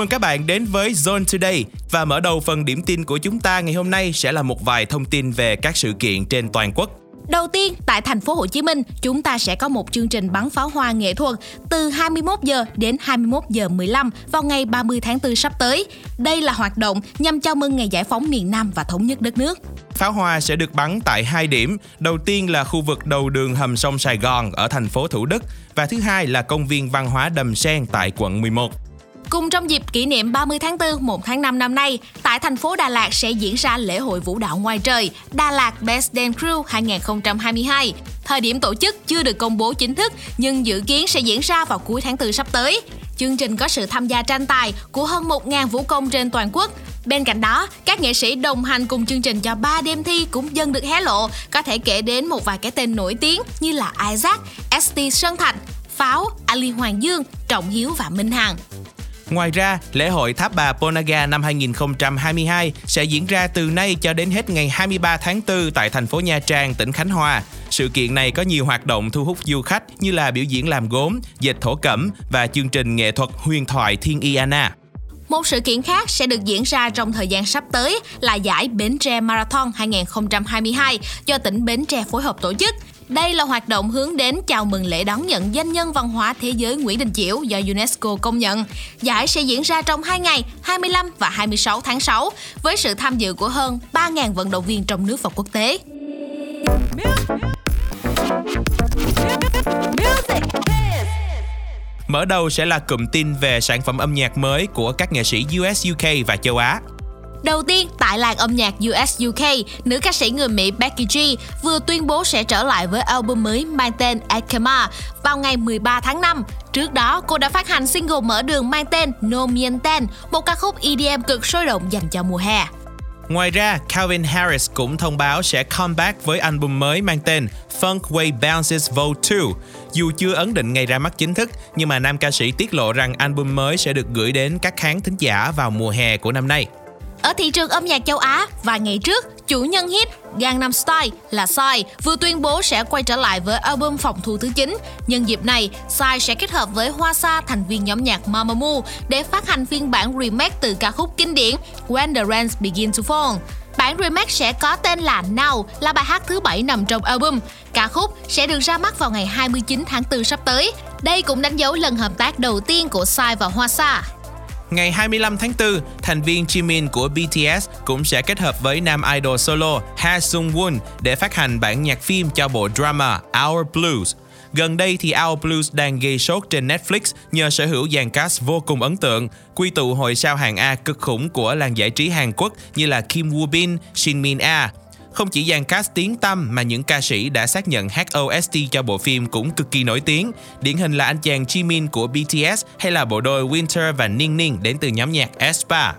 Mừng các bạn đến với Zone Today và mở đầu phần điểm tin của chúng ta ngày hôm nay sẽ là một vài thông tin về các sự kiện trên toàn quốc. Đầu tiên, tại thành phố Hồ Chí Minh, chúng ta sẽ có một chương trình bắn pháo hoa nghệ thuật từ 21 giờ đến 21 giờ 15 vào ngày 30 tháng 4 sắp tới. Đây là hoạt động nhằm chào mừng ngày giải phóng miền Nam và thống nhất đất nước. Pháo hoa sẽ được bắn tại hai điểm. Đầu tiên là khu vực đầu đường hầm sông Sài Gòn ở thành phố Thủ Đức và thứ hai là công viên văn hóa Đầm Sen tại quận 11. Cùng trong dịp kỷ niệm 30 tháng 4, 1 tháng 5 năm nay, tại thành phố Đà Lạt sẽ diễn ra lễ hội vũ đạo ngoài trời Đà Lạt Best Dance Crew 2022. Thời điểm tổ chức chưa được công bố chính thức nhưng dự kiến sẽ diễn ra vào cuối tháng 4 sắp tới. Chương trình có sự tham gia tranh tài của hơn 1.000 vũ công trên toàn quốc. Bên cạnh đó, các nghệ sĩ đồng hành cùng chương trình cho 3 đêm thi cũng dần được hé lộ, có thể kể đến một vài cái tên nổi tiếng như là Isaac, ST Sơn Thạch, Pháo, Ali Hoàng Dương, Trọng Hiếu và Minh Hằng. Ngoài ra, lễ hội Tháp Bà Ponaga năm 2022 sẽ diễn ra từ nay cho đến hết ngày 23 tháng 4 tại thành phố Nha Trang, tỉnh Khánh Hòa. Sự kiện này có nhiều hoạt động thu hút du khách như là biểu diễn làm gốm, dệt thổ cẩm và chương trình nghệ thuật huyền thoại Thiên Iana. Một sự kiện khác sẽ được diễn ra trong thời gian sắp tới là giải Bến Tre Marathon 2022 do tỉnh Bến Tre phối hợp tổ chức. Đây là hoạt động hướng đến chào mừng lễ đón nhận danh nhân văn hóa thế giới Nguyễn Đình Chiểu do UNESCO công nhận. Giải sẽ diễn ra trong 2 ngày 25 và 26 tháng 6 với sự tham dự của hơn 3.000 vận động viên trong nước và quốc tế. Mở đầu sẽ là cụm tin về sản phẩm âm nhạc mới của các nghệ sĩ US, UK và châu Á. Đầu tiên, tại làng âm nhạc US UK, nữ ca sĩ người Mỹ Becky G vừa tuyên bố sẽ trở lại với album mới mang tên Akema vào ngày 13 tháng 5. Trước đó, cô đã phát hành single mở đường mang tên No Mienten, một ca khúc EDM cực sôi động dành cho mùa hè. Ngoài ra, Calvin Harris cũng thông báo sẽ comeback với album mới mang tên Funk Way Bounces Vol 2. Dù chưa ấn định ngày ra mắt chính thức, nhưng mà nam ca sĩ tiết lộ rằng album mới sẽ được gửi đến các khán thính giả vào mùa hè của năm nay. Ở thị trường âm nhạc châu Á, vài ngày trước, chủ nhân hit Gangnam Style là Psy vừa tuyên bố sẽ quay trở lại với album phòng thu thứ 9. Nhân dịp này, Psy sẽ kết hợp với Hoa Sa, thành viên nhóm nhạc Mamamoo, để phát hành phiên bản remake từ ca khúc kinh điển When the Rains Begin to Fall. Bản remake sẽ có tên là Now, là bài hát thứ bảy nằm trong album. Ca khúc sẽ được ra mắt vào ngày 29 tháng 4 sắp tới. Đây cũng đánh dấu lần hợp tác đầu tiên của Psy và Hoa Sa. Ngày 25 tháng 4, thành viên Jimin của BTS cũng sẽ kết hợp với nam idol solo Ha Sung Woon để phát hành bản nhạc phim cho bộ drama Our Blues. Gần đây thì Our Blues đang gây sốt trên Netflix nhờ sở hữu dàn cast vô cùng ấn tượng, quy tụ hội sao hàng A cực khủng của làng giải trí Hàn Quốc như là Kim Woo Bin, Shin Min A, không chỉ dàn cast tiếng tâm mà những ca sĩ đã xác nhận hát OST cho bộ phim cũng cực kỳ nổi tiếng. Điển hình là anh chàng Jimin của BTS hay là bộ đôi Winter và Ning Ning đến từ nhóm nhạc aespa.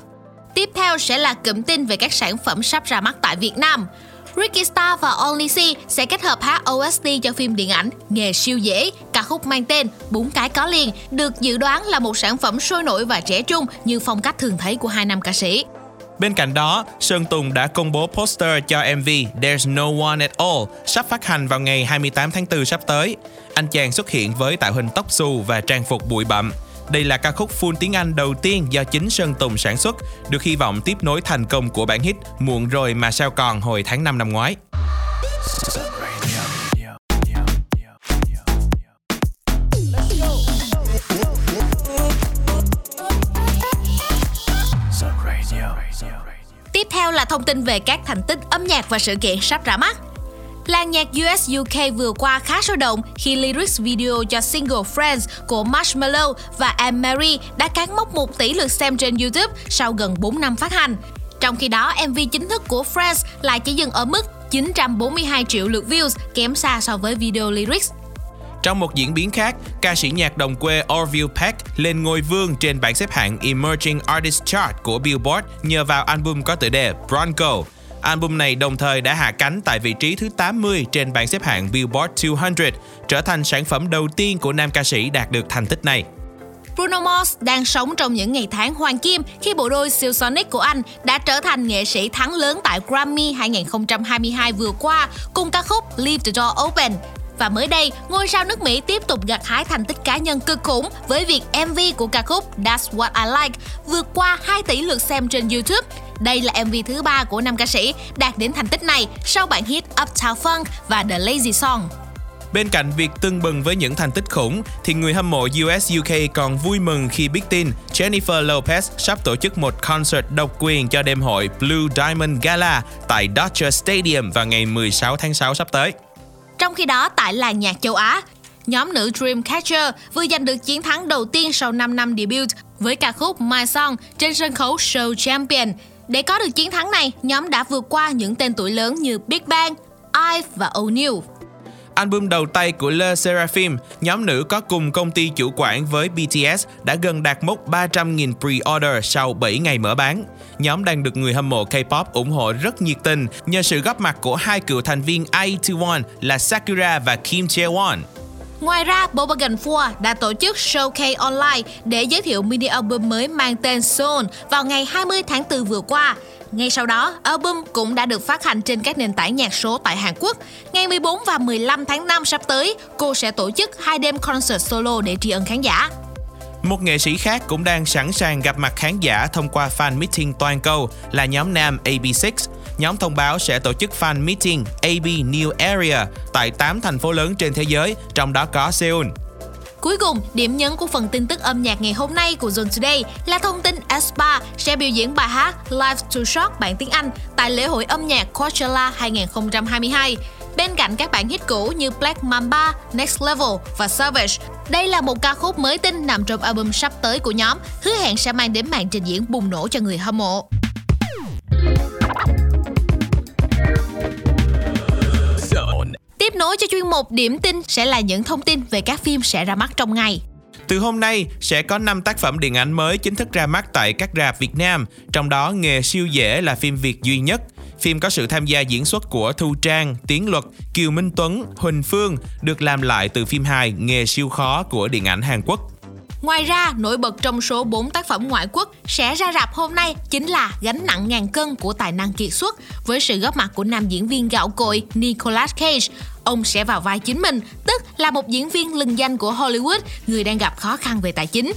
Tiếp theo sẽ là cụm tin về các sản phẩm sắp ra mắt tại Việt Nam. Ricky Star và Only C sẽ kết hợp hát OST cho phim điện ảnh Nghề siêu dễ, ca khúc mang tên Bốn cái có liền, được dự đoán là một sản phẩm sôi nổi và trẻ trung như phong cách thường thấy của hai nam ca sĩ. Bên cạnh đó, Sơn Tùng đã công bố poster cho MV There's No One At All sắp phát hành vào ngày 28 tháng 4 sắp tới. Anh chàng xuất hiện với tạo hình tóc xù và trang phục bụi bặm. Đây là ca khúc full tiếng Anh đầu tiên do chính Sơn Tùng sản xuất, được hy vọng tiếp nối thành công của bản hit Muộn rồi mà sao còn hồi tháng 5 năm ngoái. Là thông tin về các thành tích âm nhạc và sự kiện sắp ra mắt. Làng nhạc US UK vừa qua khá sôi động khi lyrics video cho single Friends của Marshmello và Anne Marie đã cán mốc 1 tỷ lượt xem trên YouTube sau gần 4 năm phát hành. Trong khi đó, MV chính thức của Friends lại chỉ dừng ở mức 942 triệu lượt views, kém xa so với video lyrics. Trong một diễn biến khác, ca sĩ nhạc đồng quê Orville Peck lên ngôi vương trên bảng xếp hạng Emerging Artist Chart của Billboard nhờ vào album có tựa đề Bronco. Album này đồng thời đã hạ cánh tại vị trí thứ 80 trên bảng xếp hạng Billboard 200, trở thành sản phẩm đầu tiên của nam ca sĩ đạt được thành tích này. Bruno Mars đang sống trong những ngày tháng hoàng kim khi bộ đôi siêu Sonic của anh đã trở thành nghệ sĩ thắng lớn tại Grammy 2022 vừa qua cùng ca khúc Leave the Door Open và mới đây, ngôi sao nước Mỹ tiếp tục gặt hái thành tích cá nhân cực khủng với việc MV của ca khúc That's What I Like vượt qua 2 tỷ lượt xem trên YouTube. Đây là MV thứ ba của nam ca sĩ đạt đến thành tích này sau bản hit Uptown Funk và The Lazy Song. Bên cạnh việc tưng bừng với những thành tích khủng, thì người hâm mộ US UK còn vui mừng khi biết tin Jennifer Lopez sắp tổ chức một concert độc quyền cho đêm hội Blue Diamond Gala tại Dodger Stadium vào ngày 16 tháng 6 sắp tới. Trong khi đó, tại làng nhạc châu Á, nhóm nữ Dreamcatcher vừa giành được chiến thắng đầu tiên sau 5 năm debut với ca khúc My Song trên sân khấu Show Champion. Để có được chiến thắng này, nhóm đã vượt qua những tên tuổi lớn như Big Bang, IVE và O'Neal. Album đầu tay của Le Seraphim, nhóm nữ có cùng công ty chủ quản với BTS đã gần đạt mốc 300.000 pre-order sau 7 ngày mở bán. Nhóm đang được người hâm mộ K-pop ủng hộ rất nhiệt tình nhờ sự góp mặt của hai cựu thành viên IU1 là Sakura và Kim Jae-won. Ngoài ra, Bobagan 4 đã tổ chức showcase online để giới thiệu mini album mới mang tên Soul vào ngày 20 tháng 4 vừa qua. Ngay sau đó, album cũng đã được phát hành trên các nền tảng nhạc số tại Hàn Quốc. Ngày 14 và 15 tháng 5 sắp tới, cô sẽ tổ chức hai đêm concert solo để tri ân khán giả. Một nghệ sĩ khác cũng đang sẵn sàng gặp mặt khán giả thông qua fan meeting toàn cầu là nhóm nam AB6. Nhóm thông báo sẽ tổ chức fan meeting AB New Area tại 8 thành phố lớn trên thế giới, trong đó có Seoul. Cuối cùng, điểm nhấn của phần tin tức âm nhạc ngày hôm nay của Zone Today là thông tin Aespa sẽ biểu diễn bài hát Live to Short bản tiếng Anh tại lễ hội âm nhạc Coachella 2022. Bên cạnh các bản hit cũ như Black Mamba, Next Level và Savage, đây là một ca khúc mới tinh nằm trong album sắp tới của nhóm, hứa hẹn sẽ mang đến màn trình diễn bùng nổ cho người hâm mộ. Tiếp nối cho chuyên mục điểm tin sẽ là những thông tin về các phim sẽ ra mắt trong ngày. Từ hôm nay sẽ có 5 tác phẩm điện ảnh mới chính thức ra mắt tại các rạp Việt Nam, trong đó Nghề siêu dễ là phim Việt duy nhất. Phim có sự tham gia diễn xuất của Thu Trang, Tiến Luật, Kiều Minh Tuấn, Huỳnh Phương, được làm lại từ phim hài Nghề siêu khó của điện ảnh Hàn Quốc. Ngoài ra, nổi bật trong số 4 tác phẩm ngoại quốc sẽ ra rạp hôm nay chính là Gánh nặng ngàn cân của tài năng kiệt xuất với sự góp mặt của nam diễn viên gạo cội Nicolas Cage. Ông sẽ vào vai chính mình, tức là một diễn viên lừng danh của Hollywood, người đang gặp khó khăn về tài chính.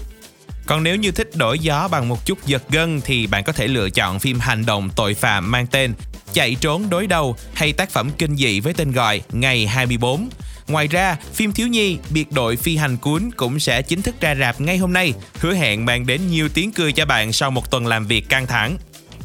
Còn nếu như thích đổi gió bằng một chút giật gân thì bạn có thể lựa chọn phim hành động tội phạm mang tên Chạy trốn đối đầu hay tác phẩm kinh dị với tên gọi Ngày 24. Ngoài ra, phim thiếu nhi Biệt đội phi hành cuốn cũng sẽ chính thức ra rạp ngay hôm nay, hứa hẹn mang đến nhiều tiếng cười cho bạn sau một tuần làm việc căng thẳng.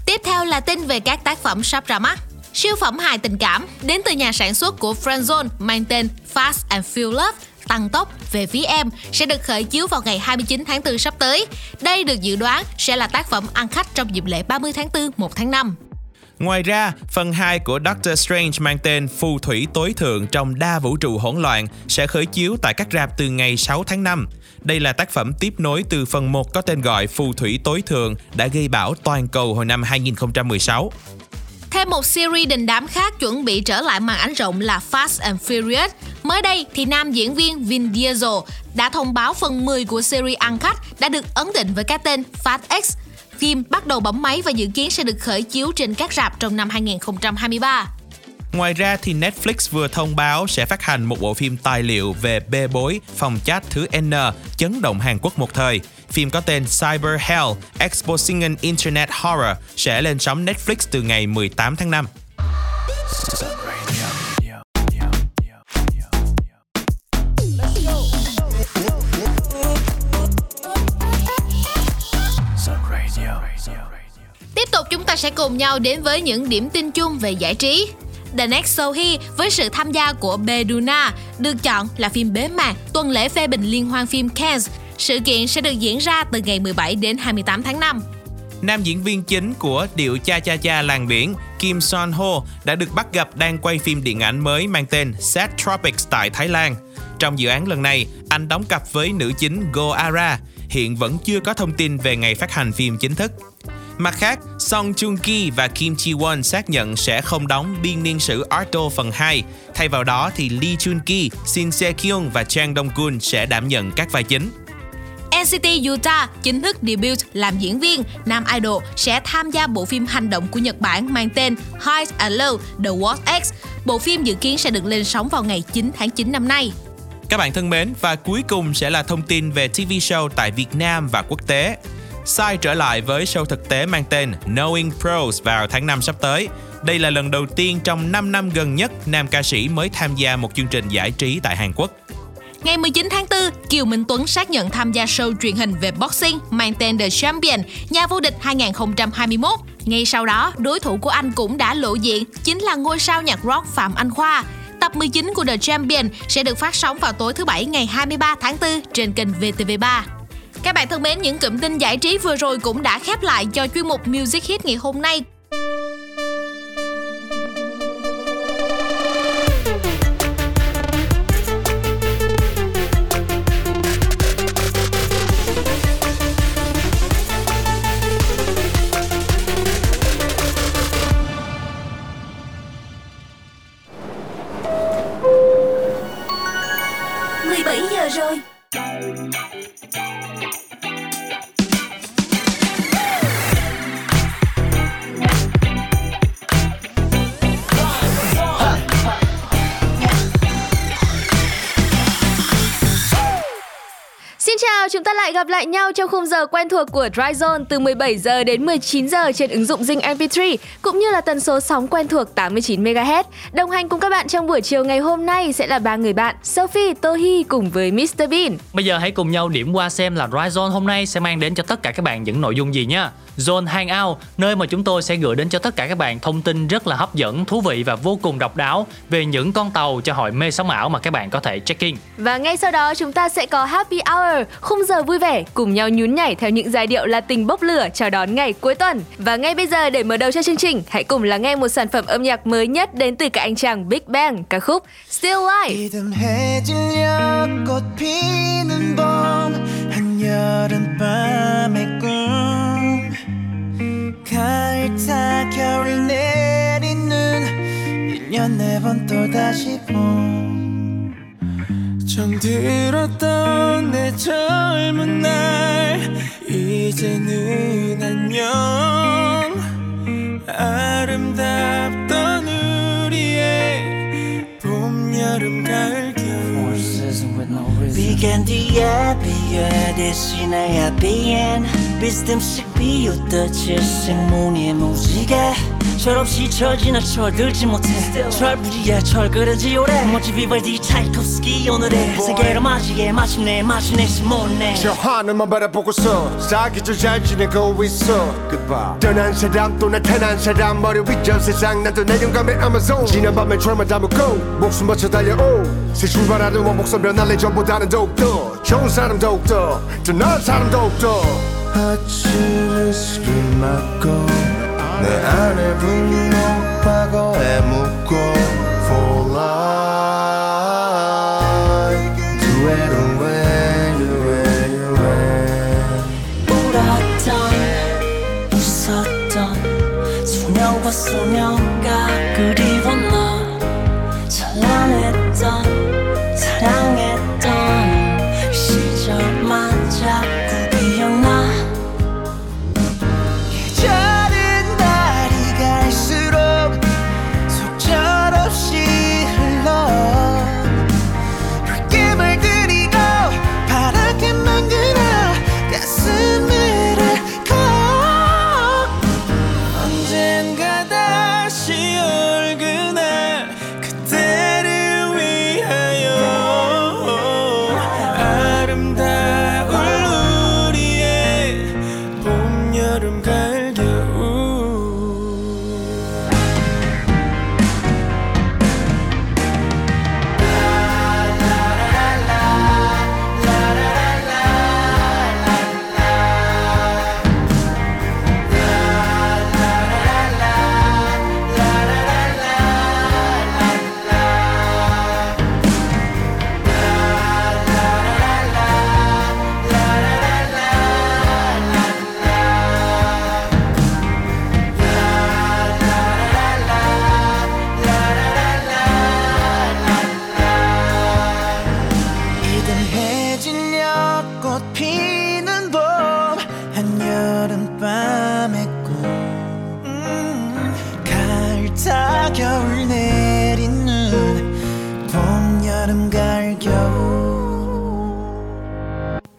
Tiếp theo là tin về các tác phẩm sắp ra mắt. Siêu phẩm hài tình cảm đến từ nhà sản xuất của Friendzone mang tên Fast and Feel Love tăng tốc về phía em sẽ được khởi chiếu vào ngày 29 tháng 4 sắp tới. Đây được dự đoán sẽ là tác phẩm ăn khách trong dịp lễ 30 tháng 4, 1 tháng 5. Ngoài ra, phần 2 của Doctor Strange mang tên Phù thủy tối thượng trong đa vũ trụ hỗn loạn sẽ khởi chiếu tại các rạp từ ngày 6 tháng 5. Đây là tác phẩm tiếp nối từ phần 1 có tên gọi Phù thủy tối thượng đã gây bão toàn cầu hồi năm 2016. Thêm một series đình đám khác chuẩn bị trở lại màn ảnh rộng là Fast and Furious. Mới đây thì nam diễn viên Vin Diesel đã thông báo phần 10 của series ăn khách đã được ấn định với cái tên Fast X. Phim bắt đầu bấm máy và dự kiến sẽ được khởi chiếu trên các rạp trong năm 2023. Ngoài ra thì Netflix vừa thông báo sẽ phát hành một bộ phim tài liệu về bê bối, phòng chat thứ N, chấn động Hàn Quốc một thời. Phim có tên Cyber Hell, Exposing an Internet Horror, sẽ lên sóng Netflix từ ngày 18 tháng 5. Tiếp tục chúng ta sẽ cùng nhau đến với những điểm tin chung về giải trí. The Next Show He với sự tham gia của Beduna được chọn là phim bế mạc tuần lễ phê bình liên hoan phim Cannes. Sự kiện sẽ được diễn ra từ ngày 17 đến 28 tháng 5. Nam diễn viên chính của Điệu Cha Cha Cha Làng Biển Kim Son Ho đã được bắt gặp đang quay phim điện ảnh mới mang tên Set Tropics tại Thái Lan. Trong dự án lần này, anh đóng cặp với nữ chính Go Ara. Hiện vẫn chưa có thông tin về ngày phát hành phim chính thức. Mặt khác, Song Joong Ki và Kim Ji Won xác nhận sẽ không đóng biên niên sử Arto phần 2. Thay vào đó thì Lee Chun Ki, Shin Se Kyung và Chang Dong Kun sẽ đảm nhận các vai chính. NCT Utah chính thức debut làm diễn viên, nam idol sẽ tham gia bộ phim hành động của Nhật Bản mang tên High and Low The World X. Bộ phim dự kiến sẽ được lên sóng vào ngày 9 tháng 9 năm nay. Các bạn thân mến, và cuối cùng sẽ là thông tin về TV show tại Việt Nam và quốc tế. Sai trở lại với show thực tế mang tên Knowing Pros vào tháng 5 sắp tới. Đây là lần đầu tiên trong 5 năm gần nhất nam ca sĩ mới tham gia một chương trình giải trí tại Hàn Quốc. Ngày 19 tháng 4, Kiều Minh Tuấn xác nhận tham gia show truyền hình về boxing mang tên The Champion, nhà vô địch 2021. Ngay sau đó, đối thủ của anh cũng đã lộ diện, chính là ngôi sao nhạc rock Phạm Anh Khoa. Tập 19 của The Champion sẽ được phát sóng vào tối thứ Bảy ngày 23 tháng 4 trên kênh VTV3. Các bạn thân mến, những cụm tin giải trí vừa rồi cũng đã khép lại cho chuyên mục Music Hit ngày hôm nay. 7 giờ rồi. Chúng ta lại gặp lại nhau trong khung giờ quen thuộc của Dry Zone từ 17 giờ đến 19 giờ trên ứng dụng Zing MP3 cũng như là tần số sóng quen thuộc 89 MHz. Đồng hành cùng các bạn trong buổi chiều ngày hôm nay sẽ là ba người bạn Sophie, Tohi cùng với Mr Bean. Bây giờ hãy cùng nhau điểm qua xem là Dry Zone hôm nay sẽ mang đến cho tất cả các bạn những nội dung gì nhé. Zone Hangout, nơi mà chúng tôi sẽ gửi đến cho tất cả các bạn thông tin rất là hấp dẫn, thú vị và vô cùng độc đáo về những con tàu cho hội mê sóng ảo mà các bạn có thể check-in. Và ngay sau đó chúng ta sẽ có Happy Hour, khung giờ vui vẻ cùng nhau nhún nhảy theo những giai điệu là tình bốc lửa chào đón ngày cuối tuần. Và ngay bây giờ để mở đầu cho chương trình, hãy cùng lắng nghe một sản phẩm âm nhạc mới nhất đến từ các anh chàng Big Bang, ca khúc Still Life. 가을 타 겨울 내리는 1년 네 번 또다시 봄. 정들었던 내 젊은 날 이제는 안녕 아름답던 우리의 봄, 여름, 가을, 겨울 Began 뒤에 비에 대신에 비엔 비스듬씩 비웃듯이 생문의 무지개 철없이 철지나 철들지 못해 철부지에 철그러지 오래 멋지 비발디 차이콥스키 오늘의 세계로 맞이해 마침내 마침내 심었네 저 하늘만 바라보고서 사기절 잘 지내고 있어 Goodbye. 떠난 사람 또 나타난 사람 머리 위전 세상 나도 내 영감의 아마존 지난 밤에 철만 담고 목숨 바쳐 달려오 새 출발하는 원목선 변할래 전보다는 더욱더 좋은 사람 더욱더 더 나은 사람 더욱더. 아침을 스kin 내 안에 분노 과거에 묻고 For life. Do it away, it away 울었던 웃었던 소녀와 소녀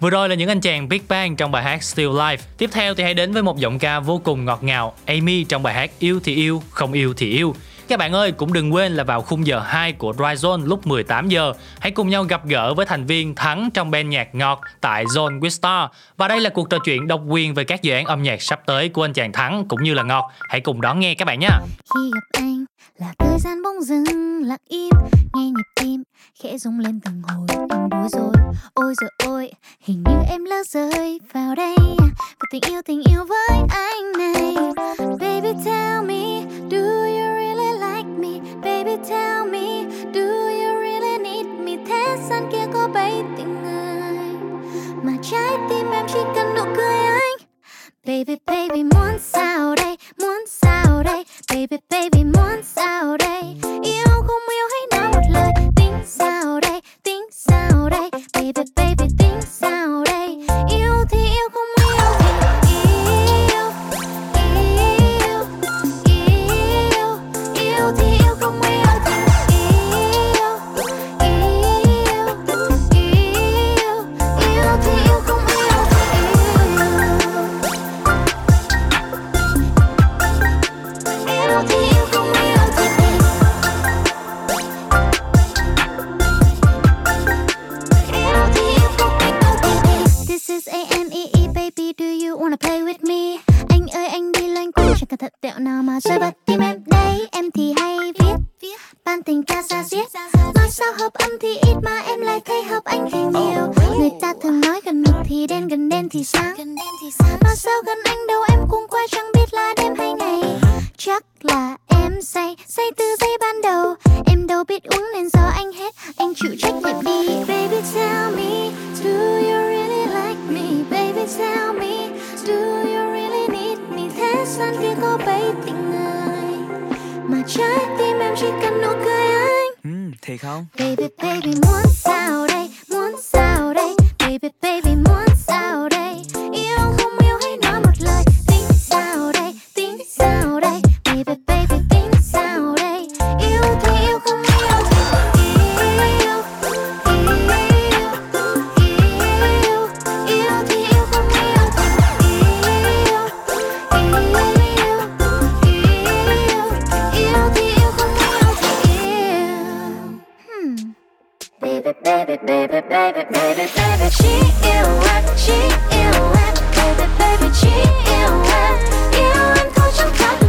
Vừa rồi là những anh chàng Big Bang trong bài hát Still Life. Tiếp theo thì hãy đến với một giọng ca vô cùng ngọt ngào, Amy trong bài hát Yêu thì yêu, không yêu thì yêu. Các bạn ơi, cũng đừng quên là vào khung giờ 2 của Dry Zone lúc 18 giờ, hãy cùng nhau gặp gỡ với thành viên Thắng trong band nhạc ngọt tại Zone Wistar. Và đây là cuộc trò chuyện độc quyền về các dự án âm nhạc sắp tới của anh chàng Thắng cũng như là ngọt. Hãy cùng đón nghe các bạn nhé. Khi gặp anh là thời gian bỗng dừng lặng im, nghe nhịp tim khẽ rung lên từng hồi em bối rối ôi rồi ôi hình như em lỡ rơi vào đây. Và tình yêu tình yêu với anh này. Baby, tell me, do you really like me? Baby, tell me, do you really need me? Thế gian kia có bấy tình người. Mà trái tim em chỉ cần nụ cười anh Baby baby, muốn sao đây? Muốn sao đây? Baby baby, muốn sao đây? Yêu không yêu hãy nói một lời. Tính sao đây? Tính sao đây? Baby baby, tính sao đây? Wanna play with me? Anh ơi anh đi loanh quanh chẳng cẩn thận tẹo nào mà rơi bật tim em. Đây Em thì hay viết ban tình ca ra diết Nói sao hợp âm thì ít mà em lại thấy hợp anh thì nhiều. Người ta thường nói gần mực thì đen gần đen thì sáng. Nói sao gần anh đâu em cũng qua chẳng biết là đêm hay ngày. Chắc là em say, say từ giây ban đầu. Em đâu biết uống nên do anh hết, anh chịu trách nhiệm đi. Baby tell me, do you really like me? Baby tell me, do you really need me? Thế gian kia có bấy tình người Mà trái tim em chỉ cần nụ cười anh Ừ, thiệt không? Baby baby muốn sao đây muốn sao đây Baby baby muốn Baby, baby, baby, baby, baby, baby, she yêu em, she yêu em, baby, baby, she yêu em, yêu em thôi chẳng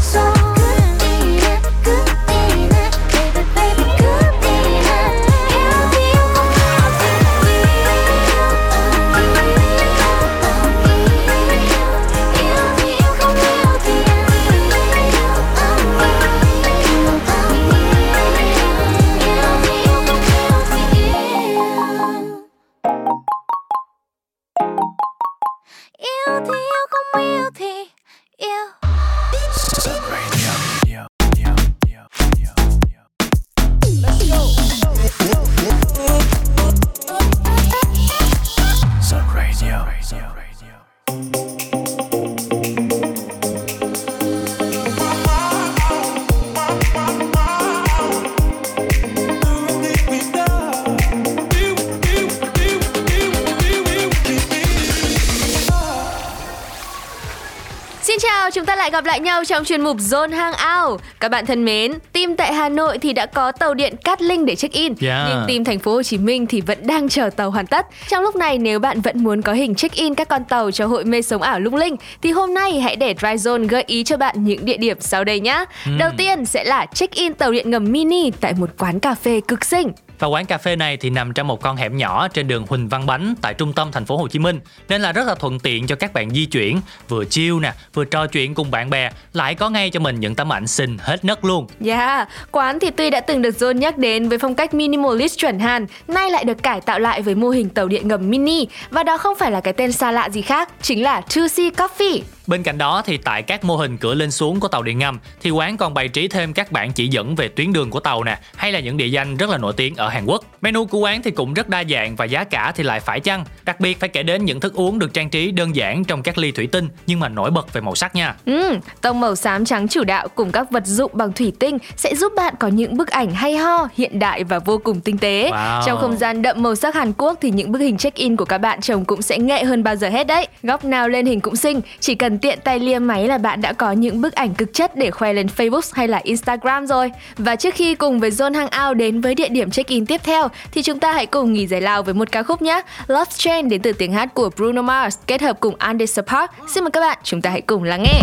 lại gặp lại nhau trong chuyên mục Zone Hangout. Các bạn thân mến, team tại Hà Nội thì đã có tàu điện Cát Linh để check-in, Yeah. nhưng team thành phố Hồ Chí Minh thì vẫn đang chờ tàu hoàn tất. Trong lúc này nếu bạn vẫn muốn có hình check-in các con tàu cho hội mê sống ảo lung linh thì hôm nay hãy để Dry Zone gợi ý cho bạn những địa điểm sau đây nhé. Đầu tiên sẽ là check-in tàu điện ngầm mini tại một quán cà phê cực xinh. Và quán cà phê này thì nằm trong một con hẻm nhỏ trên đường Huỳnh Văn Bánh tại trung tâm thành phố Hồ Chí Minh nên là rất là thuận tiện cho các bạn di chuyển, vừa chill nè, vừa trò chuyện cùng bạn bè, lại có ngay cho mình những tấm ảnh xinh hết nấc luôn. Yeah, quán thì tuy đã từng được John nhắc đến với phong cách minimalist chuẩn Hàn, nay lại được cải tạo lại với mô hình tàu điện ngầm mini và đó không phải là cái tên xa lạ gì khác, chính là 2C Coffee. Bên cạnh đó thì tại các mô hình cửa lên xuống của tàu điện ngầm thì quán còn bày trí thêm các bản chỉ dẫn về tuyến đường của tàu nè hay là những địa danh rất là nổi tiếng ở Hàn Quốc. Menu của quán thì cũng rất đa dạng và giá cả thì lại phải chăng. Đặc biệt phải kể đến những thức uống được trang trí đơn giản trong các ly thủy tinh nhưng mà nổi bật về màu sắc nha. Ừ, tông màu xám trắng chủ đạo cùng các vật dụng bằng thủy tinh sẽ giúp bạn có những bức ảnh hay ho, hiện đại và vô cùng tinh tế. Wow. Trong không gian đậm màu sắc Hàn Quốc thì những bức hình check-in của các bạn chồng cũng sẽ nghệ hơn bao giờ hết đấy. Góc nào lên hình cũng xinh, chỉ cần tiện tay liêm máy là bạn đã có những bức ảnh cực chất để khoe lên Facebook hay là Instagram rồi. Và trước khi cùng với Zone Hangout đến với địa điểm check-in tiếp theo thì chúng ta hãy cùng nghỉ giải lao với một ca khúc nhé. Love Train đến từ tiếng hát của Bruno Mars kết hợp cùng Anderson Park. Xin mời các bạn, chúng ta hãy cùng lắng nghe.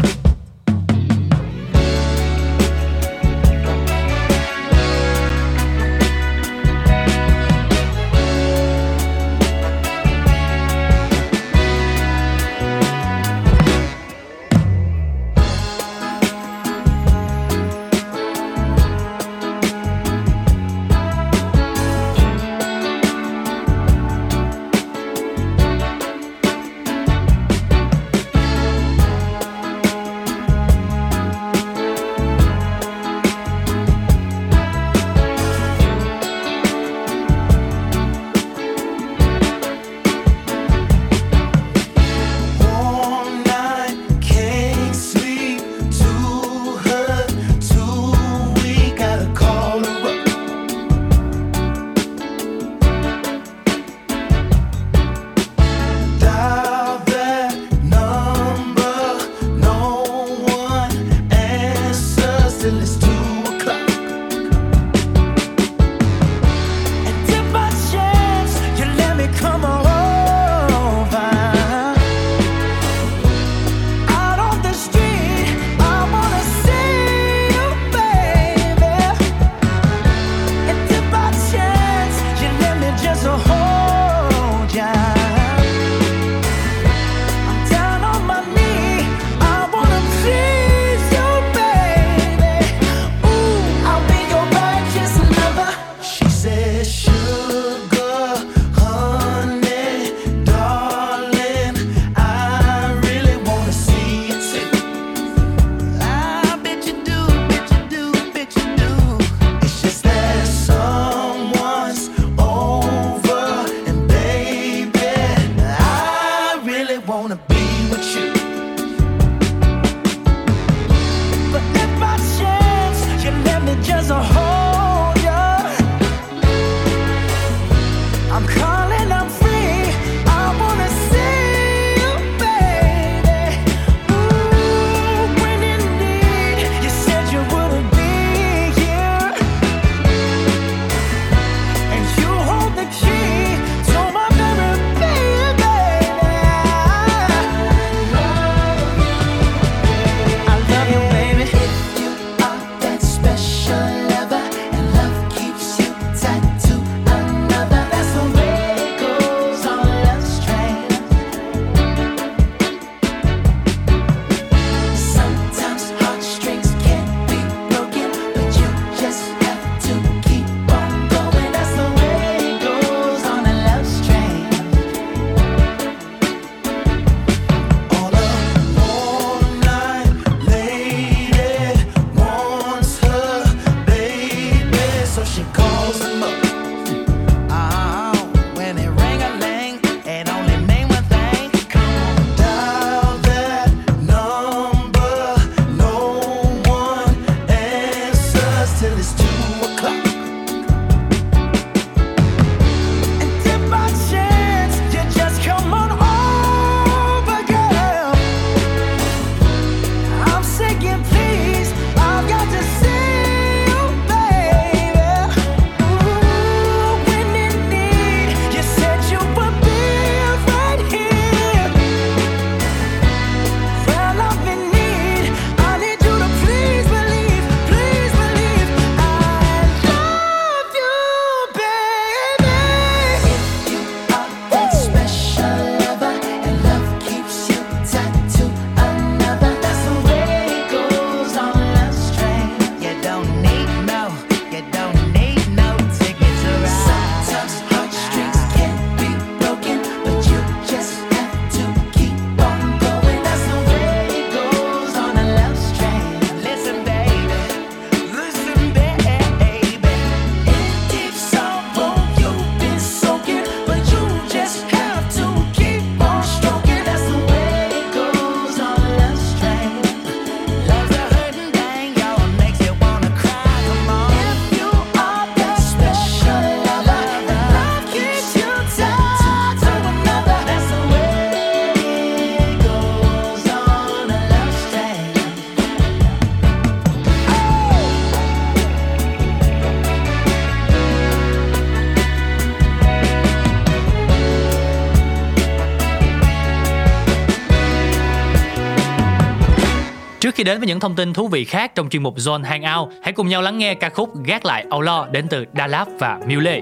khi đến với những thông tin thú vị khác trong chuyên mục Zone Hangout, hãy cùng nhau lắng nghe ca khúc Gác lại âu lo đến từ Dalap và Mule.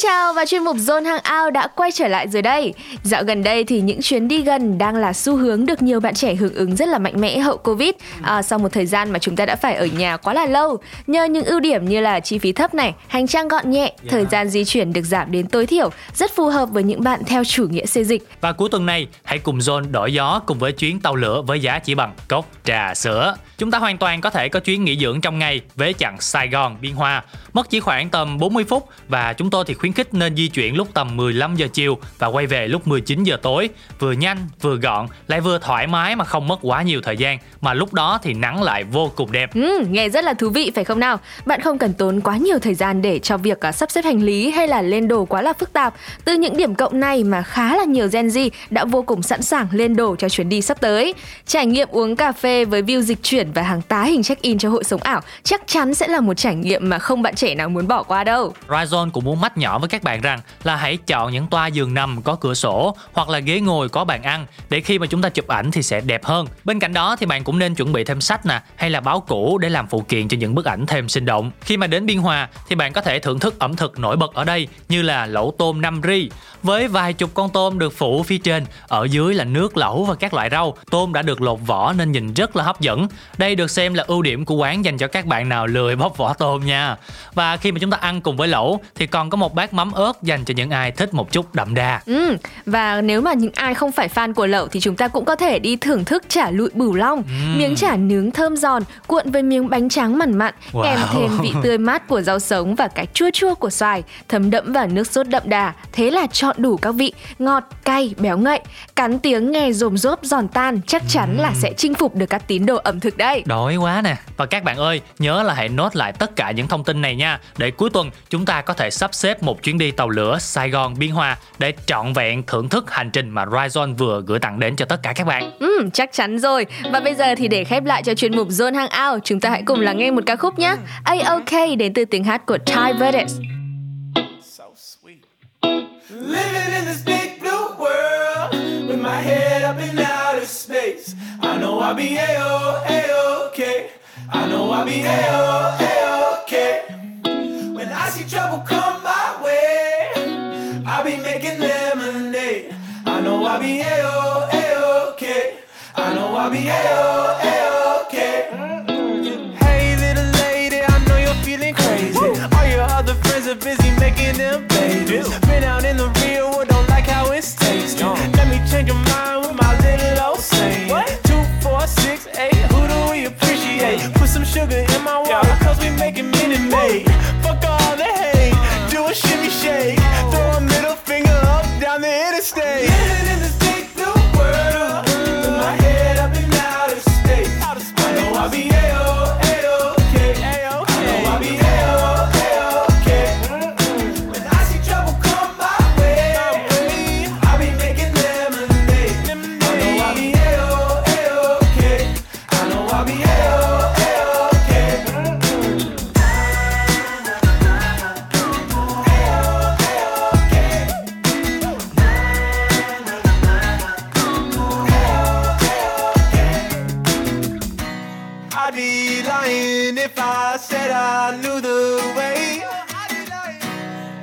chào và chuyên mục Zone Hang Out đã quay trở lại rồi đây. Dạo gần đây thì những chuyến đi gần đang là xu hướng được nhiều bạn trẻ hưởng ứng rất là mạnh mẽ hậu Covid. À, sau một thời gian mà chúng ta đã phải ở nhà quá là lâu, nhờ những ưu điểm như là chi phí thấp này, hành trang gọn nhẹ, yeah. thời gian di chuyển được giảm đến tối thiểu, rất phù hợp với những bạn theo chủ nghĩa xê dịch. Và cuối tuần này, hãy cùng Zone đổi gió cùng với chuyến tàu lửa với giá chỉ bằng cốc trà sữa. Chúng ta hoàn toàn có thể có chuyến nghỉ dưỡng trong ngày với chặng Sài Gòn Biên Hòa, mất chỉ khoảng tầm 40 phút và chúng tôi thì khuyến khuyến khích nên di chuyển lúc tầm 15 giờ chiều và quay về lúc 19 giờ tối, vừa nhanh, vừa gọn, lại vừa thoải mái mà không mất quá nhiều thời gian, mà lúc đó thì nắng lại vô cùng đẹp. Ừ, nghe rất là thú vị phải không nào? Bạn không cần tốn quá nhiều thời gian để cho việc à, sắp xếp hành lý hay là lên đồ quá là phức tạp. Từ những điểm cộng này mà khá là nhiều Gen Z đã vô cùng sẵn sàng lên đồ cho chuyến đi sắp tới. Trải nghiệm uống cà phê với view dịch chuyển và hàng tá hình check-in cho hội sống ảo chắc chắn sẽ là một trải nghiệm mà không bạn trẻ nào muốn bỏ qua đâu. Ryzone cũng muốn mắt nhỏ với các bạn rằng là hãy chọn những toa giường nằm có cửa sổ hoặc là ghế ngồi có bàn ăn để khi mà chúng ta chụp ảnh thì sẽ đẹp hơn. Bên cạnh đó thì bạn cũng nên chuẩn bị thêm sách nè hay là báo cũ để làm phụ kiện cho những bức ảnh thêm sinh động. Khi mà đến Biên Hòa thì bạn có thể thưởng thức ẩm thực nổi bật ở đây như là lẩu tôm năm ri với vài chục con tôm được phủ phía trên, ở dưới là nước lẩu và các loại rau. Tôm đã được lột vỏ nên nhìn rất là hấp dẫn. Đây được xem là ưu điểm của quán dành cho các bạn nào lười bóc vỏ tôm nha. Và khi mà chúng ta ăn cùng với lẩu thì còn có một bát mắm ớt dành cho những ai thích một chút đậm đà. Ừ, và nếu mà những ai không phải fan của lẩu thì chúng ta cũng có thể đi thưởng thức chả lụi bửu long, Ừm. miếng chả nướng thơm giòn cuộn với miếng bánh tráng mặn mặn, Wow. kèm thêm vị tươi mát của rau sống và cái chua chua của xoài, thấm đẫm vào nước sốt đậm đà. Thế là chọn đủ các vị ngọt, cay, béo ngậy, cắn tiếng nghe rồm rốp giòn tan chắc chắn là sẽ chinh phục được các tín đồ ẩm thực đây. Đói quá nè. Và các bạn ơi, nhớ là hãy nốt lại tất cả những thông tin này nha. Để cuối tuần chúng ta có thể sắp xếp một chuyến đi tàu lửa Sài Gòn Biên Hòa để trọn vẹn thưởng thức hành trình mà Ryzone vừa gửi tặng đến cho tất cả các bạn. Ừ, chắc chắn rồi. Và bây giờ thì để khép lại cho chuyên mục Zone Hangout, chúng ta hãy cùng lắng nghe một ca khúc nhé. A-OK đến từ tiếng hát của Ty Verdes. Living in this big blue world with my head up in outer space. I know I'll be A-O, A-OK. I know I'll be A-O, A-OK. When I see trouble come I know I'll be A-O, A-OK. I know I'll be A-O, A-OK. I knew the way.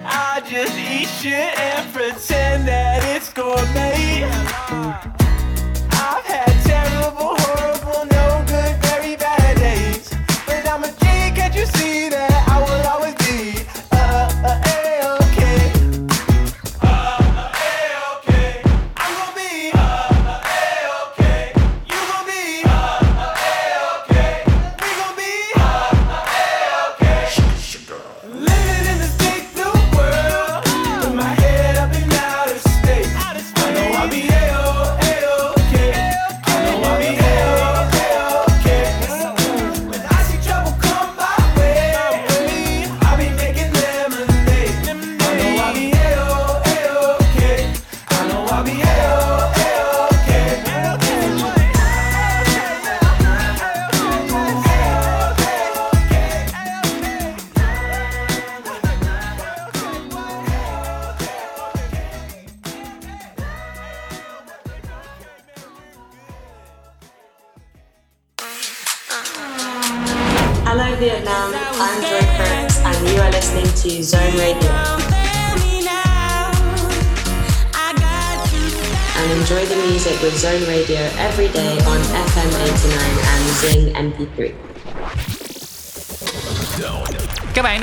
I just eat shit and pretend that it's gourmet.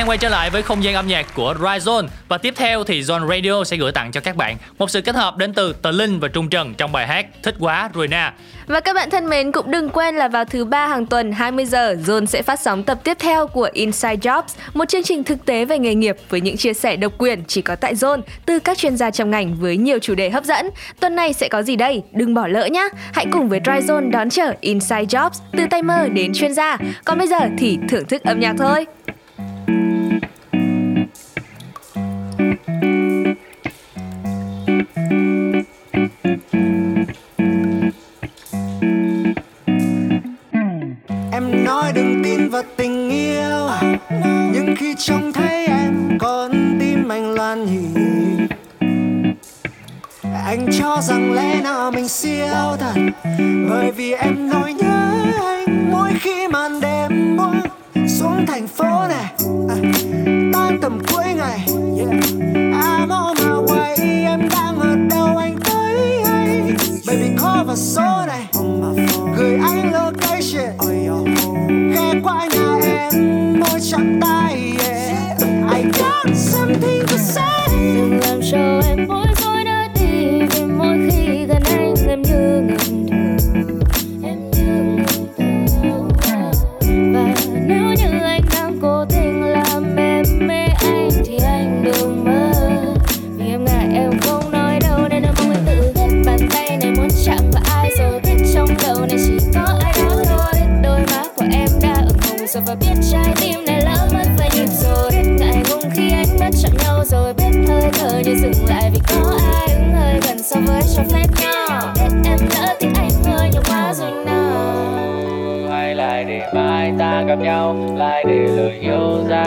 Đang quay trở lại với không gian âm nhạc của Rizon và tiếp theo thì Zone Radio sẽ gửi tặng cho các bạn một sự kết hợp đến từ Tờ Linh và Trung Trần trong bài hát Thích quá rồi na. Và các bạn thân mến cũng đừng quên là vào thứ ba hàng tuần 20 giờ Zone sẽ phát sóng tập tiếp theo của Inside Jobs, một chương trình thực tế về nghề nghiệp với những chia sẻ độc quyền chỉ có tại Zone từ các chuyên gia trong ngành với nhiều chủ đề hấp dẫn. Tuần này sẽ có gì đây? Đừng bỏ lỡ nhé. Hãy cùng với Ryzone đón chờ Inside Jobs từ tay mơ đến chuyên gia. Còn bây giờ thì thưởng thức âm nhạc thôi. Và tình yêu. Nhưng khi trông thấy em con tim anh loan nhịp Anh cho rằng lẽ nào mình siêu thật? Bởi vì em nỗi nhớ anh mỗi khi màn đêm buông xuống thành phố này. À, tan tầm cuối ngày yeah. I'm on my way em đang ở đâu anh tới hay? Baby call vào số này. Gửi anh qua nhà em môi chạm tay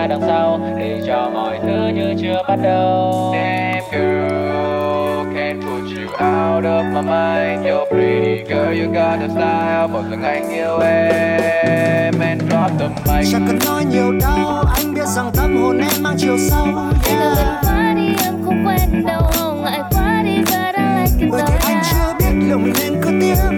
đằng sau để cho mọi thứ như chưa bắt đầu. Damn girl can't put you out of my mind. You're pretty girl you got the style. Một lần anh yêu em and drop the mic. Chẳng cần nói nhiều đâu Anh biết rằng tâm hồn em mang chiều sâu. Yeah. gần quá đi em không quen đâu. Không ngại quá đi but I like it Bởi vì anh chưa biết liệu mình nên cứ tiếp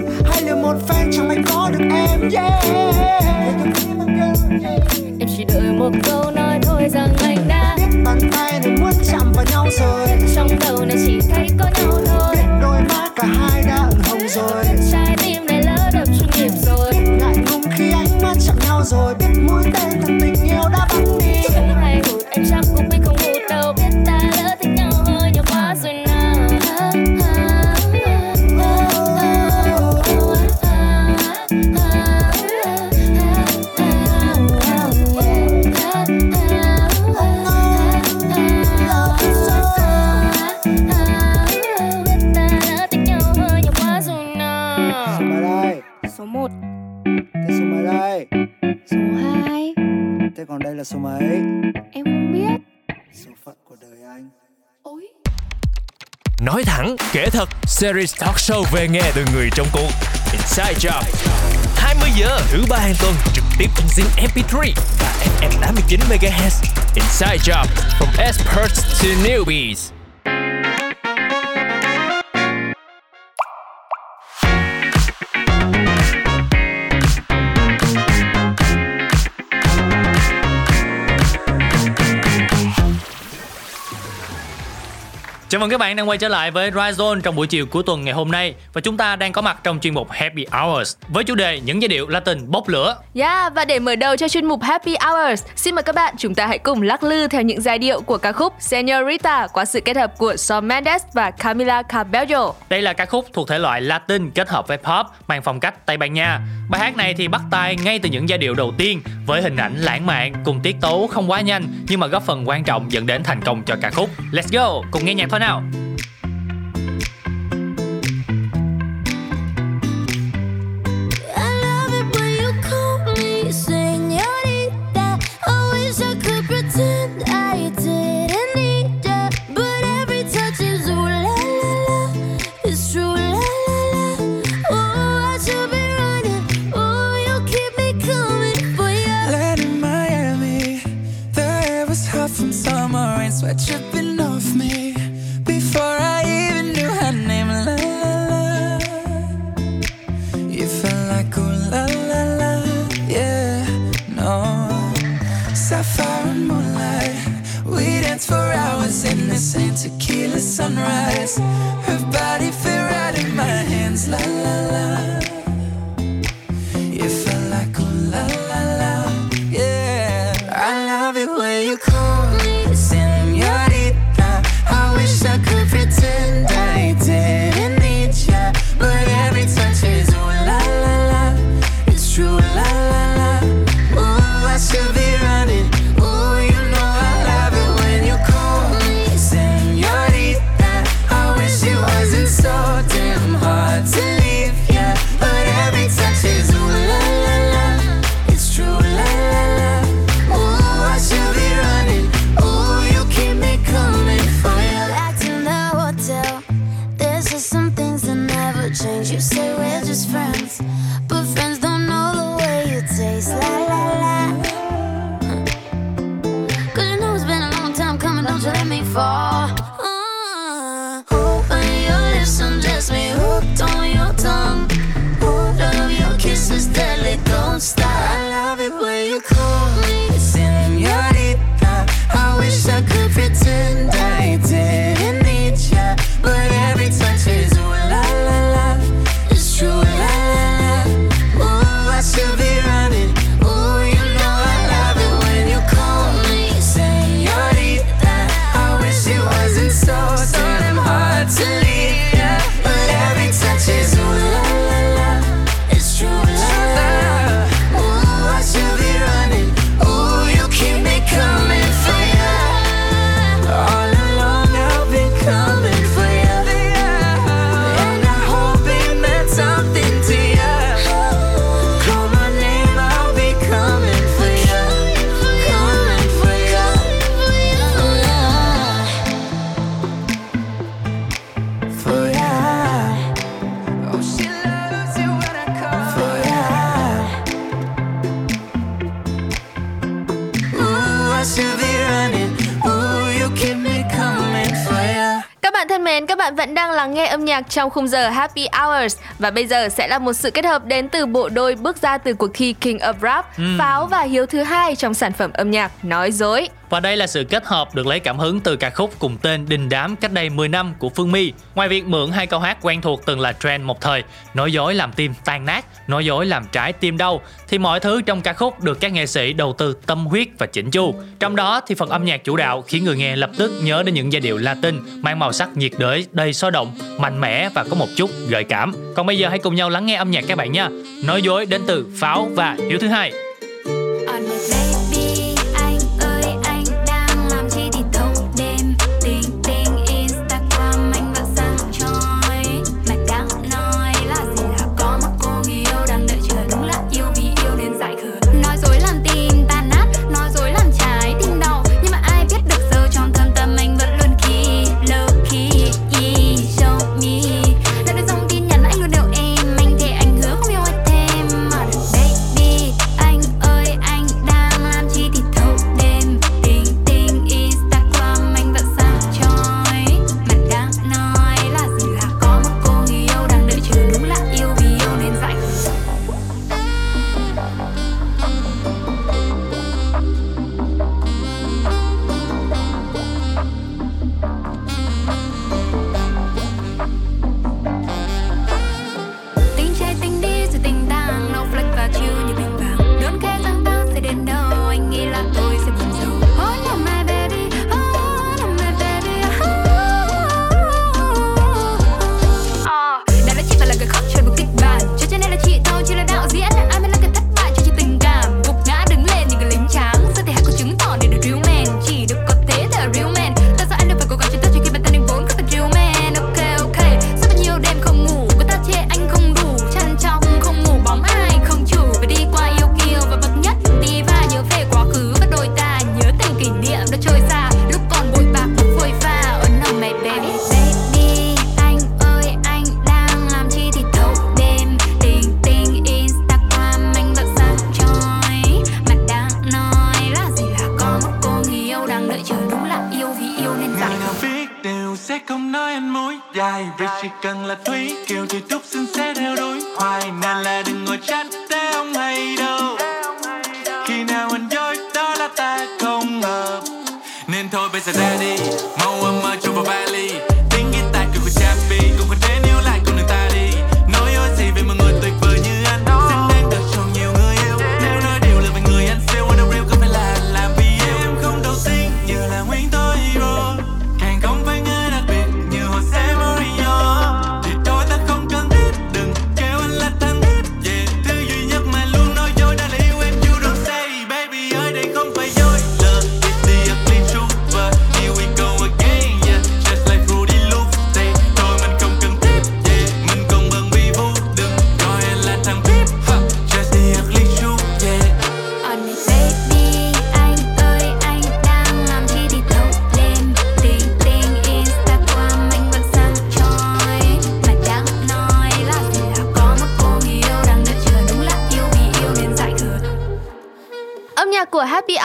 series talk show về nghe từ người trong cuộc. Inside Job. 20 giờ thứ ba hàng tuần trực tiếp trên Zing MP3 và FM 89 MHz. Inside Job, from experts to newbies. Chào mừng các bạn đang quay trở lại với Rizon trong buổi chiều cuối tuần ngày hôm nay và chúng ta đang có mặt trong chuyên mục Happy Hours với chủ đề những giai điệu Latin bốc lửa. Yeah, và để mở đầu cho chuyên mục Happy Hours, xin mời các bạn chúng ta hãy cùng lắc lư theo những giai điệu của ca khúc Señorita qua sự kết hợp của Shawn Mendes và Camila Cabello. Đây là ca khúc thuộc thể loại Latin kết hợp với pop mang phong cách Tây Ban Nha. Bài hát này thì bắt tai ngay từ những giai điệu đầu tiên với hình ảnh lãng mạn cùng tiết tấu không quá nhanh nhưng mà góp phần quan trọng dẫn đến thành công cho ca khúc. Let's go, cùng nghe nhạc thôi nào. I fall. nhạc trong khung giờ Happy Hours và bây giờ sẽ là một sự kết hợp đến từ bộ đôi bước ra từ cuộc thi King of Rap, ừ. Pháo và Hiếu thứ hai trong sản phẩm âm nhạc Nói dối. Và đây là sự kết hợp được lấy cảm hứng từ ca khúc cùng tên Đình Đám cách đây 10 năm của Phương My. Ngoài việc mượn hai câu hát quen thuộc từng là trend một thời, nói dối làm tim tan nát, nói dối làm trái tim đau, thì mọi thứ trong ca khúc được các nghệ sĩ đầu tư tâm huyết và chỉnh chu. Trong đó thì phần âm nhạc chủ đạo khiến người nghe lập tức nhớ đến những giai điệu Latin mang màu sắc nhiệt đới đầy sôi động, mạnh mẽ và có một chút gợi cảm. Còn bây giờ hãy cùng nhau lắng nghe âm nhạc các bạn nha. Nói dối đến từ Pháo và Hiếu thứ hai. không nói anh mối dài. Vì chỉ cần là Thúy Kiều thì Túc xin sẽ theo đuổi. Hoài Nên là đừng ngồi trách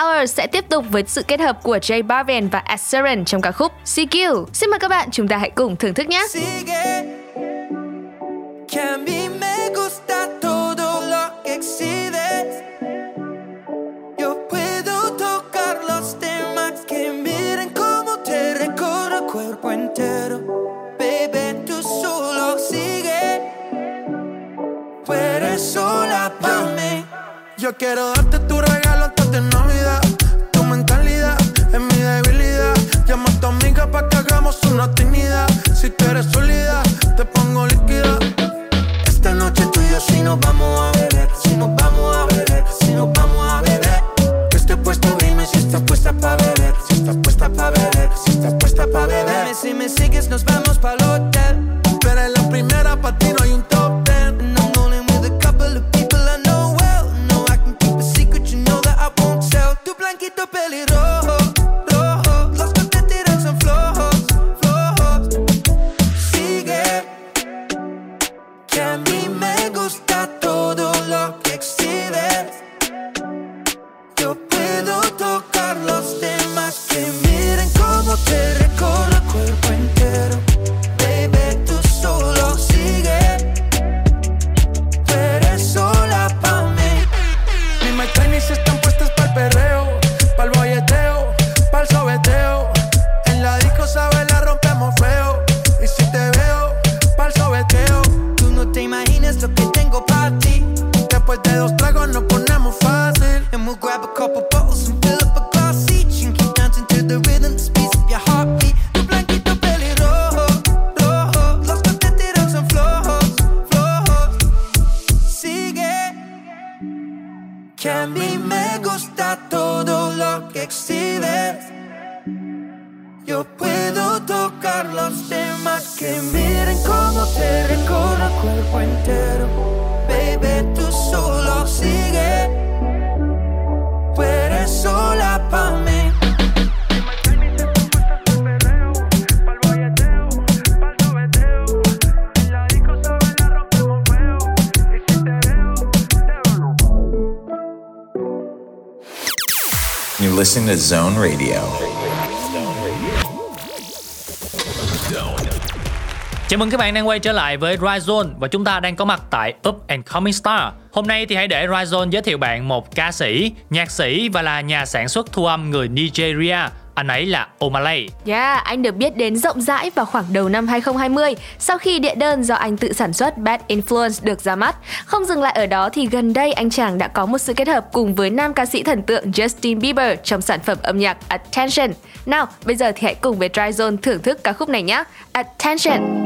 Hour sẽ tiếp tục với sự kết hợp của J Balvin và Ed Sheeran trong ca khúc CQ. Xin mời các bạn chúng ta hãy cùng thưởng thức nhé. Que a mí me gusta todo lo que. Yo puedo tocar los temas que miren cómo te recorre el cuerpo entero. Tú solo sigue. Tú eres sola para mí. Yo quiero darte tu una actividad. Si tú eres sólida, Radio. Chào mừng các bạn đang quay trở lại với Ryzone và chúng ta đang có mặt tại Up and Coming Star. Hôm nay thì hãy để Ryzone giới thiệu bạn một ca sĩ, nhạc sĩ và là nhà sản xuất thu âm người Nigeria. Anh ấy là Omalay. Yeah, dạ, anh được biết đến rộng rãi vào khoảng đầu năm 2020 sau khi địa đơn do anh tự sản xuất Bad Influence được ra mắt. Không dừng lại ở đó thì gần đây anh chàng đã có một sự kết hợp cùng với nam ca sĩ thần tượng Justin Bieber trong sản phẩm âm nhạc Attention. Nào, bây giờ thì hãy cùng với Dryzone thưởng thức ca khúc này nhé. Attention.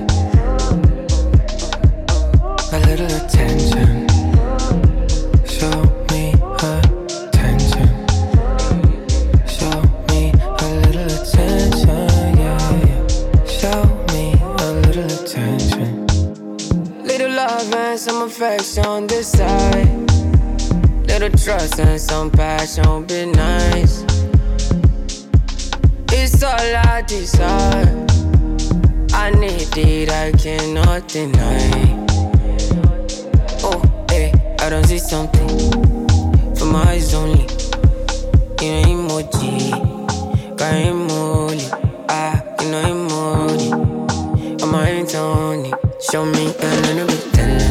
I need it, I cannot deny. I don't see something for my eyes only. You know emoji, got emoji. Ah, you know emoji. On my only. Show me a little bit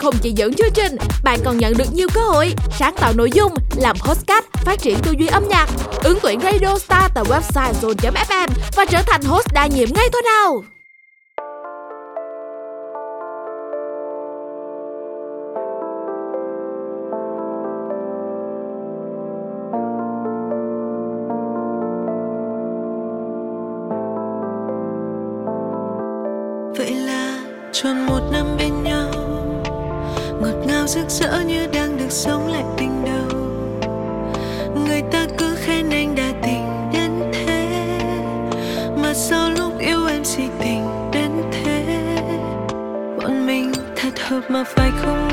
không chỉ dẫn chương trình, bạn còn nhận được nhiều cơ hội sáng tạo nội dung, làm hostcast, phát triển tư duy âm nhạc, ứng tuyển Radio Star tại website zone.fm và trở thành host đa nhiệm ngay thôi nào. Rỡ như đang được sống lại tình đầu. Người ta cứ khen anh đã tình đến thế, Mà sau lúc yêu em si tình đến thế. Bọn mình thật hợp mà phải không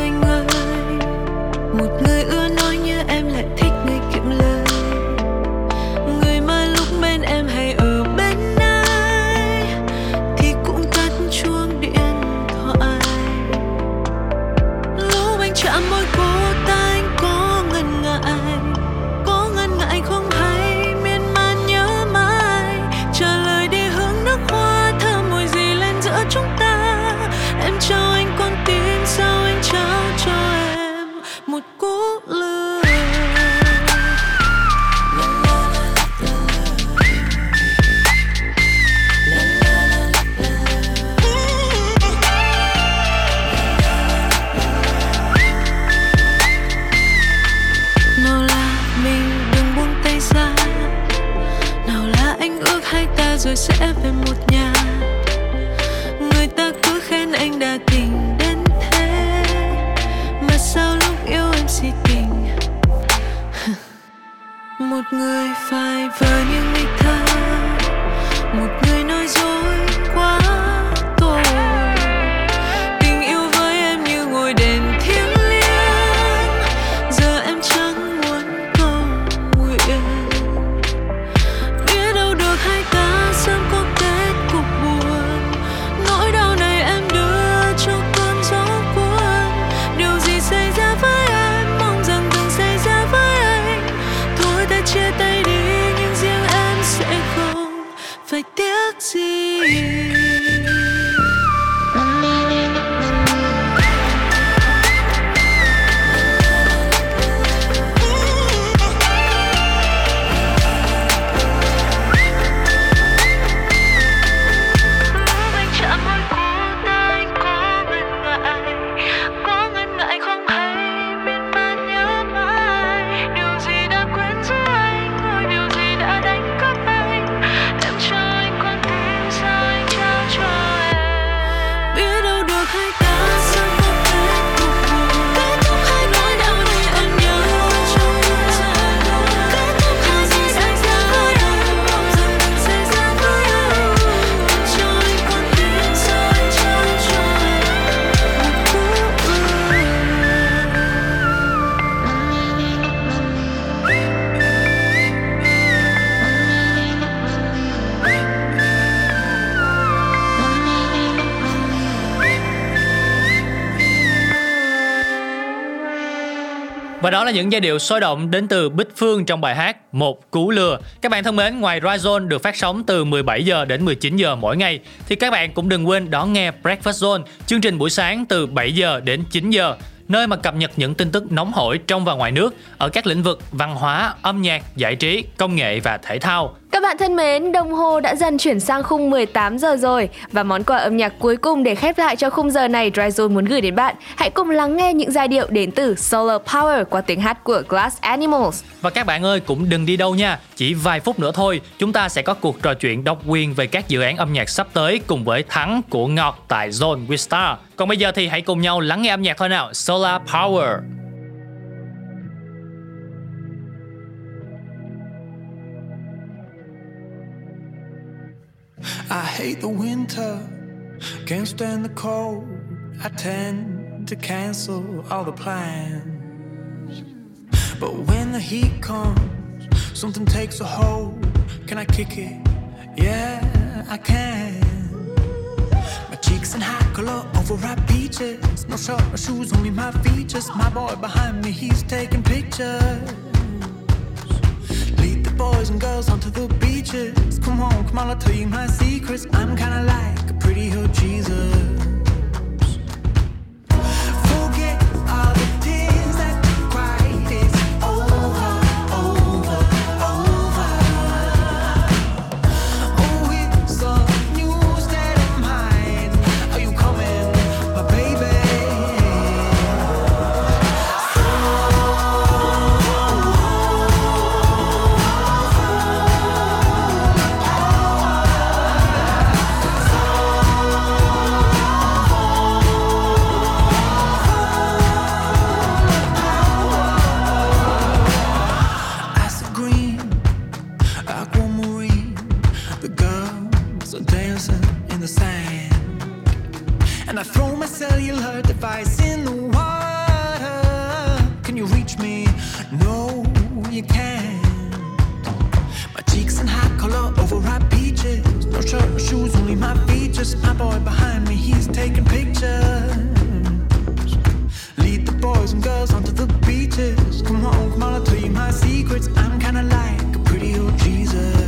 là những giai điệu sôi động đến từ Bích Phương trong bài hát Một Cú Lừa. Các bạn thân mến, ngoài Rise được phát sóng từ 17 giờ đến 19 giờ mỗi ngày thì các bạn cũng đừng quên đón nghe Breakfast Zone, chương trình buổi sáng từ 7 giờ đến 9 giờ nơi mà cập nhật những tin tức nóng hổi trong và ngoài nước ở các lĩnh vực văn hóa, âm nhạc, giải trí, công nghệ và thể thao. Các bạn thân mến, đồng hồ đã dần chuyển sang khung 18 giờ rồi. Và món quà âm nhạc cuối cùng để khép lại cho khung giờ này Dryzone muốn gửi đến bạn. Hãy cùng lắng nghe những giai điệu đến từ Solar Power qua tiếng hát của Glass Animals. Và các bạn ơi cũng đừng đi đâu nha. Chỉ vài phút nữa thôi Chúng ta sẽ có cuộc trò chuyện độc quyền Về các dự án âm nhạc sắp tới Cùng với Thắng của Ngọt tại Zone with Star. Còn bây giờ thì hãy cùng nhau lắng nghe âm nhạc thôi nào. Solar Power. Hate the winter, can't stand the cold. I tend to cancel all the plans. But when the heat comes, something takes a hold. Can I kick it? Yeah, I can. My cheeks in high color, overripe peaches. No shirt, no shoes, only my features. My boy behind me, he's taking pictures. Boys and girls onto the beaches. Come on, come on, I'll tell you my secrets. I'm kinda like a pretty hood Jesus. Reach me? No, you can't. My cheeks in high color, overripe peaches. No shirt, no shoes, only my features. My boy behind me, he's taking pictures. Lead the boys and girls onto the beaches. Come on, come on, I'll tell you my secrets. I'm kinda like a pretty old Jesus.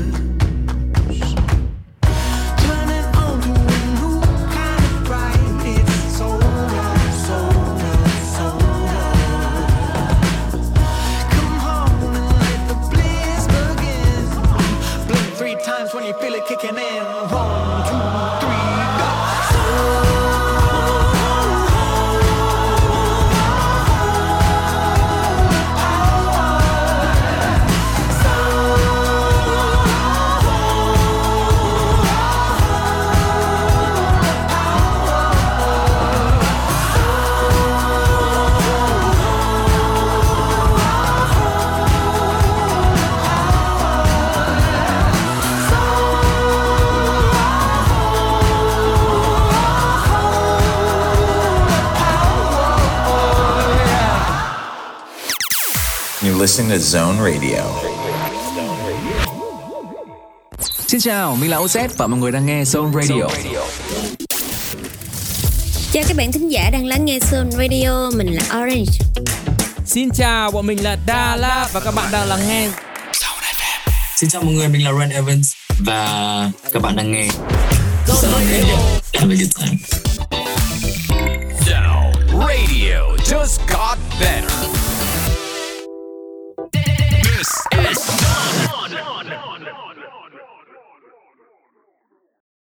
Listening to Zone Radio. Xin chào, mình là OZ và mọi người đang nghe Zone Radio. Chào các bạn thính giả đang lắng nghe Sun Radio, mình là Orange. Xin chào, bọn mình là Lạt và các bạn đang lắng nghe Xin chào mọi người, mình là Ren Evans và các bạn đang nghe Zone Radio. Have a good time. Zone Radio just got better.